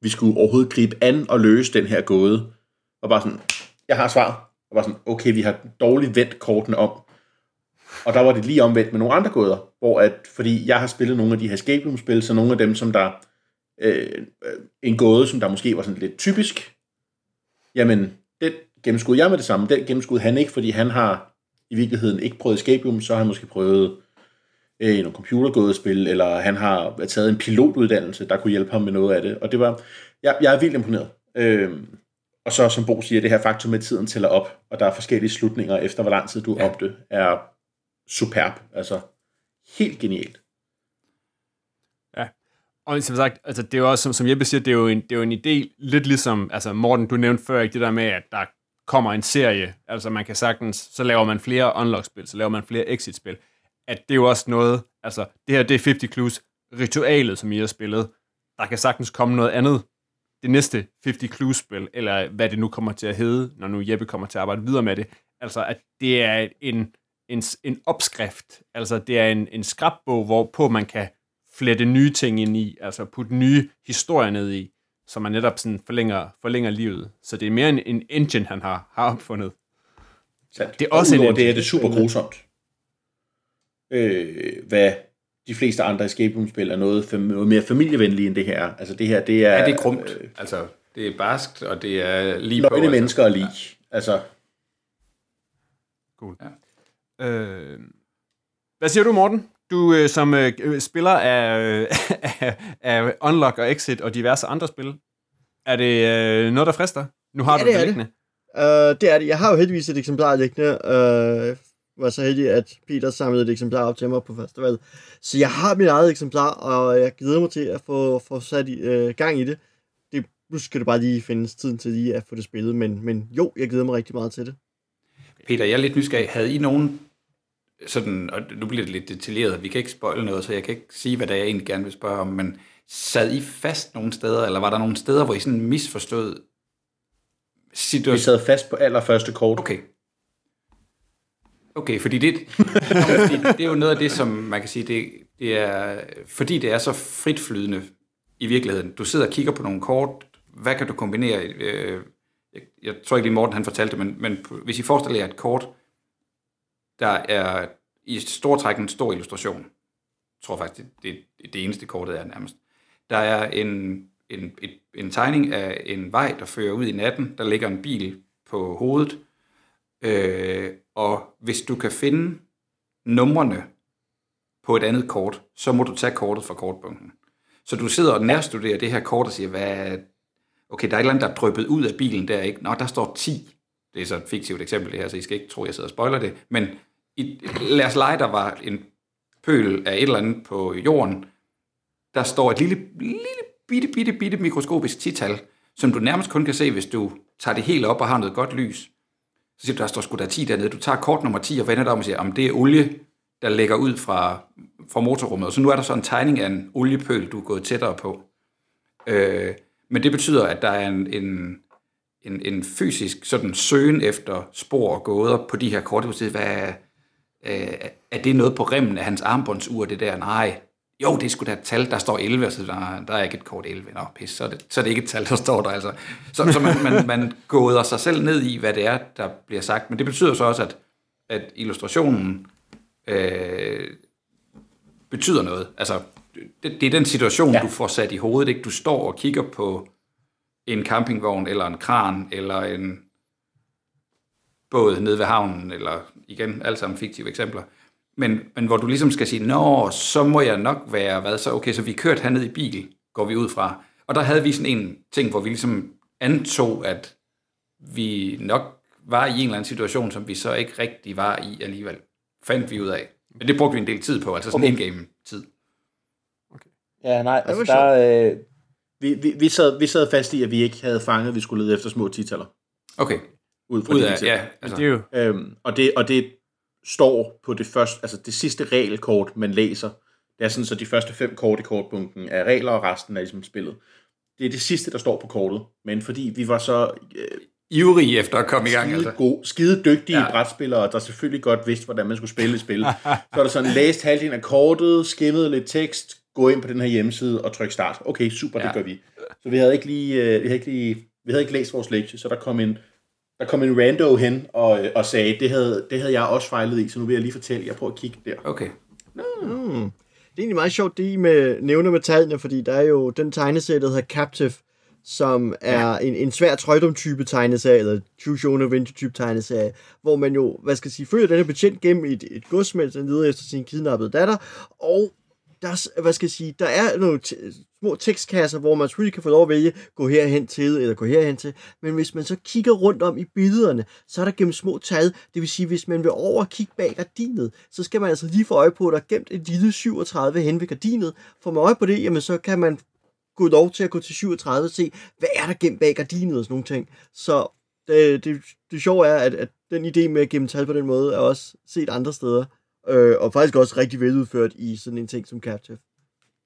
vi skulle overhovedet gribe an og løse den her gåde, og bare sådan, jeg har svaret, og var sådan, okay, vi har dårligt vendt kortene om, og der var det lige omvendt med nogle andre gåder, hvor at, fordi jeg har spillet nogle af de her escape room spil, så nogle af dem, som der, øh, øh, en gåde, som der måske var sådan lidt typisk, jamen, den gennemskudde jeg med det samme, den gennemskudde han ikke, fordi han har i virkeligheden ikke prøvet escape room, så har han måske prøvet øh, nogle computergådespil, eller han har taget en pilotuddannelse, der kunne hjælpe ham med noget af det, og det var, jeg, jeg er vildt imponeret. Øh, og så, som Bo siger, det her faktum med at tiden tæller op, og der er forskellige slutninger efter, hvor lang tid du ja. det, er superb. Altså, helt genialt.
Og som sagt, altså det er jo også, som, som Jeppe siger, det er, jo en, det er jo en idé, lidt ligesom, altså Morten, du nævnte før ikke det der med, at der kommer en serie, altså man kan sagtens, så laver man flere unlock-spil, så laver man flere exit-spil, at det er jo også noget, altså det her, det er 50 Clues, ritualet, som I har spillet, der kan sagtens komme noget andet, det næste 50 Clues-spil, eller hvad det nu kommer til at hedde, når nu Jeppe kommer til at arbejde videre med det, altså at det er en, en, en opskrift, altså det er en, en skrabbog, hvorpå man kan flette nye ting ind i, altså putte nye historier ned i, så man netop sådan forlænger, forlænger livet. Så det er mere en, en engine, han har, har opfundet.
Sandt.
Det er også
udover
en-
det er det super grusomt. Øh, hvad de fleste andre escape room-spil er noget, fam- noget mere familievenlige end det her. Altså det her, det er...
Ja, det er grumt. Altså, det er barskt, og det er lige på.
Løgne
altså.
mennesker og lig. Altså,
Cool. Ja. Øh, hvad siger du, Morten? Du øh, som øh, øh, spiller af, øh, af, af Unlock og Exit og diverse andre spil, er det øh, noget, der frister? Nu har
Ja,
du
det
det
er
liggende.
Uh, det er det. Jeg har jo heldigvis et eksemplar liggende. Uh, var så heldig, at Peter samlede et eksemplar op til mig på festival. Så jeg har mit eget eksemplar, og jeg glæder mig til at få, få sat i, uh, gang i det. det. Nu skal det bare lige findes tiden til lige at få det spillet, men, men jo, jeg glæder mig rigtig meget til det.
Peter, jeg er lidt nysgerrig. Havde I nogen sådan, og nu bliver det lidt detaljeret, vi kan ikke spoile noget, så jeg kan ikke sige, hvad det er, jeg egentlig gerne vil spørge om, men sad I fast nogle steder, eller var der nogle steder, hvor I sådan misforstod
vi
situationen?
sad fast på allerførste kort.
Okay. Okay, fordi det, fordi det er jo noget af det, som man kan sige, det, det er, fordi det er så fritflydende i virkeligheden. Du sidder og kigger på nogle kort, hvad kan du kombinere? Øh, jeg, tror ikke lige Morten han fortalte det, men, men hvis I forestiller jer et kort, der er i stor træk en stor illustration. Jeg tror faktisk, det, det, det eneste kortet er nærmest. Der er en, en, et, en tegning af en vej, der fører ud i natten. Der ligger en bil på hovedet. Øh, og hvis du kan finde numrene på et andet kort, så må du tage kortet fra kortbunken. Så du sidder og nærstuderer det her kort og siger, hvad, okay, der er et eller andet, der er drøbet ud af bilen der, ikke? Nå, der står 10. Det er så et fiktivt eksempel det her, så I skal ikke tro, at jeg sidder og spoiler det. Men i, lad os lege, der var en pøl af et eller andet på jorden. Der står et lille, lille bitte, bitte, bitte mikroskopisk tital, som du nærmest kun kan se, hvis du tager det helt op og har noget godt lys. Så siger du, der står sgu da 10 dernede. Du tager kort nummer 10 og vender dig om og siger, om det er olie, der lægger ud fra, fra motorrummet. Og så nu er der så en tegning af en oliepøl, du er gået tættere på. Øh, men det betyder, at der er en, en, en, en fysisk sådan søgen efter spor og gåder på de her kort. Du siger, hvad, øh, er det noget på remmen af hans armbåndsur, det der? Nej. Jo, det er sgu da et tal, der står 11, så der, der er ikke et kort 11. Nå, pis, så er det, så er det ikke et tal, der står der altså. Så, så man, man, man gåder sig selv ned i, hvad det er, der bliver sagt. Men det betyder så også, at, at illustrationen øh, betyder noget. Altså, det, det er den situation, ja. du får sat i hovedet. Ikke? Du står og kigger på, en campingvogn, eller en kran, eller en båd nede ved havnen, eller igen, alle sammen fiktive eksempler. Men, men hvor du ligesom skal sige, nå, så må jeg nok være, hvad så, okay, så vi kørt herned i bil, går vi ud fra. Og der havde vi sådan en ting, hvor vi ligesom antog, at vi nok var i en eller anden situation, som vi så ikke rigtig var i alligevel. Fandt vi ud af. Men det brugte vi en del tid på, altså sådan
Okay.
en game tid.
Ja, nej,
var
altså der, øh, vi, vi, vi, sad, vi sad fast i, at vi ikke havde fanget, at vi skulle lede efter små titaller.
Okay,
Ud fra
ud
det,
af,
ser.
ja, altså,
Det er jo,
Øhm, og, det, og det står på det første, altså det sidste regelkort, man læser. Det er sådan, så de første fem kort i kortbunken er regler, og resten er ligesom spillet. Det er det sidste, der står på kortet. Men fordi vi var så øh,
ivrige efter at komme i gang, altså.
gode, skide dygtige
Ja.
brætspillere, der selvfølgelig godt vidste, hvordan man skulle spille et spil, så er der sådan læst halvdelen af kortet, skimmet lidt tekst, gå ind på den her hjemmeside og tryk start. Okay, super. Ja. det gør vi. Så vi havde ikke lige, øh, vi havde ikke lige, vi havde ikke læst vores lektie, så der kom en, der kom en rando hen og, øh, og sagde, det havde, det havde jeg også fejlet i, så nu vil jeg lige fortælle, jeg prøver at kigge der.
Okay.
Det er egentlig meget sjovt, det I med, nævner med tallene, fordi der er jo den tegneserie, der hedder Captive, som er ja. en, en svær trøjdom-type tegneserie, eller Choose Your Own Adventure-type tegneserie, hvor man jo, hvad skal jeg sige, følger den her betjent gennem et, et gods, mens han leder efter sin kidnappede datter, og der, er hvad skal jeg sige, der er nogle t- små tekstkasser, hvor man selvfølgelig kan få lov at vælge, gå herhen til, eller gå herhen til, men hvis man så kigger rundt om i billederne, så er der gennem små tal, det vil sige, hvis man vil over og kigge bag gardinet, så skal man altså lige få øje på, at der er gemt et lille 37 hen ved gardinet. Får man øje på det, jamen så kan man gå lov til at gå til 37 og se, hvad er der gemt bag gardinet og sådan nogle ting. Så det, det, det sjove er, at, at den idé med at gemme tal på den måde, er også set andre steder. Øh, og faktisk også rigtig veludført i sådan en ting som Captive.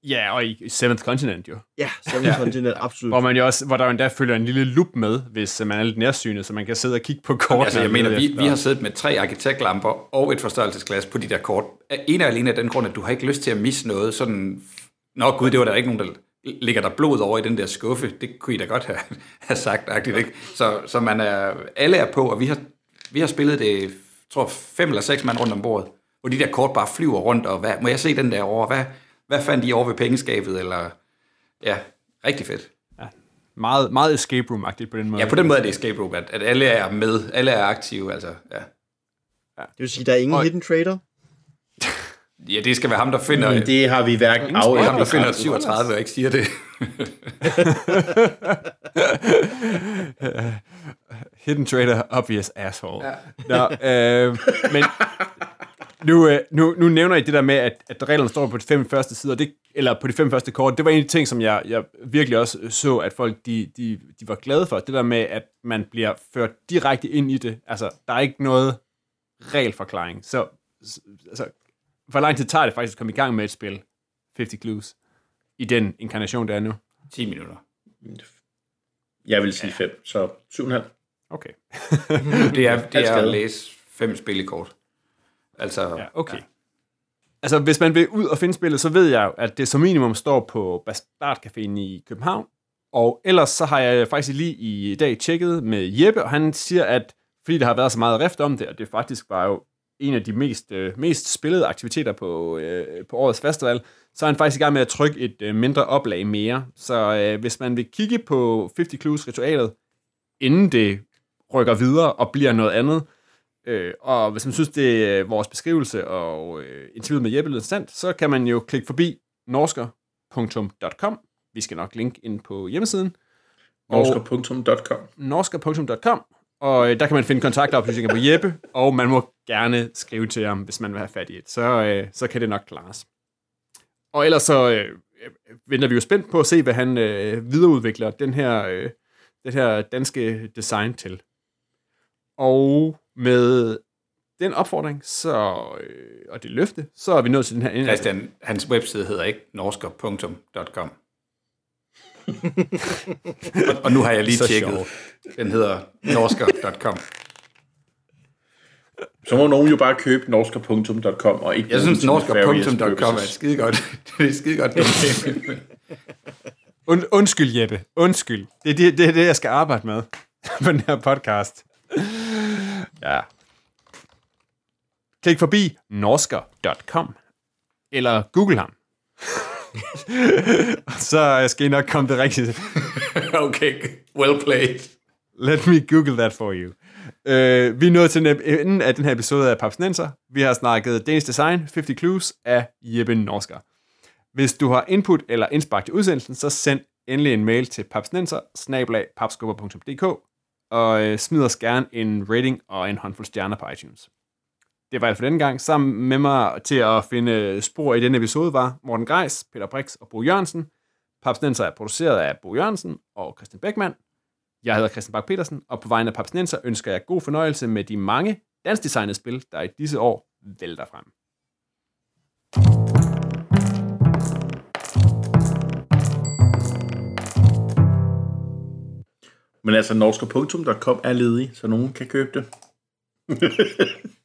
ja, og i Seventh Continent jo.
Ja, Seven ja. Continent, absolut.
Hvor, man jo også, hvor der jo endda følger en lille lup med, hvis man er lidt nærsynet, så man kan sidde og kigge på kortene.
Altså, jeg mener, vi,
efter-
vi har siddet med tre arkitektlamper og et forstørrelsesglas på de der kort. En og alene af den grund, at du har ikke lyst til at misse noget. Sådan, Nå gud, det var der ikke nogen, der ligger der blod over i den der skuffe. Det kunne I da godt have, have sagt, agtigt, ikke? Så, så man er, alle er på, og vi har, vi har spillet det, jeg tror fem eller seks mand rundt om bordet, hvor de der kort bare flyver rundt, og hvad, må jeg se den der over? Hvad, hvad fandt I over ved pengeskabet? Eller, ja, rigtig fedt.
Meget, meget escape room-agtigt på den måde.
Ja, på den måde er det escape room, at, at alle er med, alle er aktive, altså, ja.
Det vil sige, der er ingen
Og-
hidden trader.
Ja, det skal være ham, der finder...
Men det har vi hverken af
Det er ham, der finder
bekræftet.
37 og ikke siger det.
Hidden Trader, obvious asshole. Ja. Nå, øh, men nu, øh, nu, nu nævner I det der med, at, at reglerne står på de fem første sider, det, eller på de fem første kort. Det var en af de ting, som jeg, jeg virkelig også så, at folk de, de, de var glade for. Det der med, at man bliver ført direkte ind i det. Altså, der er ikke noget regelforklaring. Så, så altså, hvor lang tid tager det faktisk at komme i gang med et spil? 50 Clues. I den inkarnation, der er nu.
10 minutter.
Jeg vil sige 5, så 7,5.
Okay.
Det er, det er at læse fem spillekort. Altså,
Ja, okay. Ja. Altså, hvis man vil ud og finde spillet, så ved jeg jo, at det som minimum står på Bastard Caféen i København. Og ellers så har jeg faktisk lige i dag tjekket med Jeppe, og han siger, at fordi der har været så meget rift om det, og det faktisk var jo en af de mest, øh, mest spillede aktiviteter på, øh, på årets festival, så er han faktisk i gang med at trykke et øh, mindre oplag mere. Så øh, hvis man vil kigge på 50 Clues ritualet, inden det rykker videre og bliver noget andet, Øh, og hvis man synes, det er vores beskrivelse og øh, interviewet med Jeppe lyder interessant, så kan man jo klikke forbi norsker.com. Vi skal nok linke ind på hjemmesiden.
Norsker.com.
norsker.com. Og øh, der kan man finde kontaktoplysninger på Jeppe, og man må gerne skrive til ham, hvis man vil have fat i et. Så, øh, så kan det nok klares. Og ellers så øh, øh, venter vi jo spændt på at se, hvad han øh, videreudvikler den her, øh, det her danske design til. Og med den opfordring, så, øh, og det løfte, så er vi nået til den her...
Christian, hans webside hedder ikke norsker.com. og, og nu har jeg lige
Så
tjekket.
sjovt.
Den hedder norsker.com.
Så må nogen jo bare købe norsker.com og ikke
Jeg synes, norsker.com er skide godt. det er skide godt.
Und, undskyld, Jeppe. Undskyld. Det er det, det, er det, jeg skal arbejde med på den her podcast. Ja. Klik forbi norsker.com eller google ham. så skal I nok komme det rigtige.
okay, well played.
Let me google that for you. Uh, vi er nået til enden af den her episode af Papsnenser. Vi har snakket Danish Design 50 Clues af Jeppe Norsker. Hvis du har input eller indspark til udsendelsen, så send endelig en mail til papsnenser og øh, smid os gerne en rating og en håndfuld stjerner på iTunes. Det var alt for denne gang. Sammen med mig til at finde øh, spor i denne episode var Morten Greis, Peter Brix og Bo Jørgensen. Papsnenser er produceret af Bo Jørgensen og Christian Beckmann. Jeg hedder Christian Bak petersen og på vegne af Papsnenser ønsker jeg god fornøjelse med de mange dansdesignede spil, der i disse år vælter frem.
Men altså, norsker.com er ledig, så nogen kan købe det.